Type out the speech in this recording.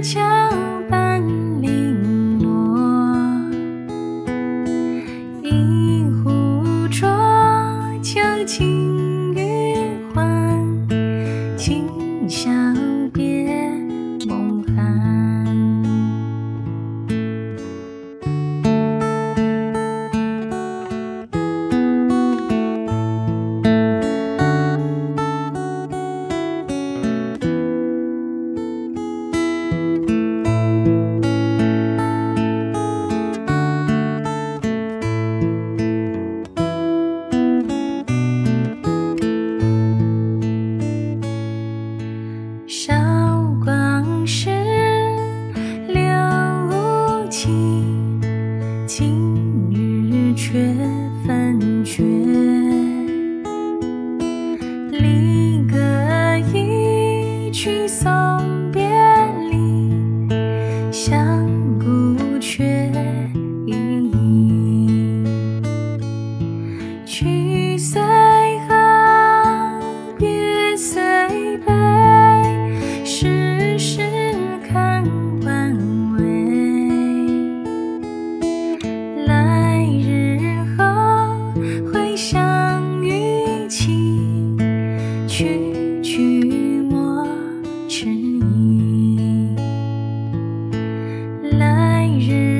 桥畔零落，一。来日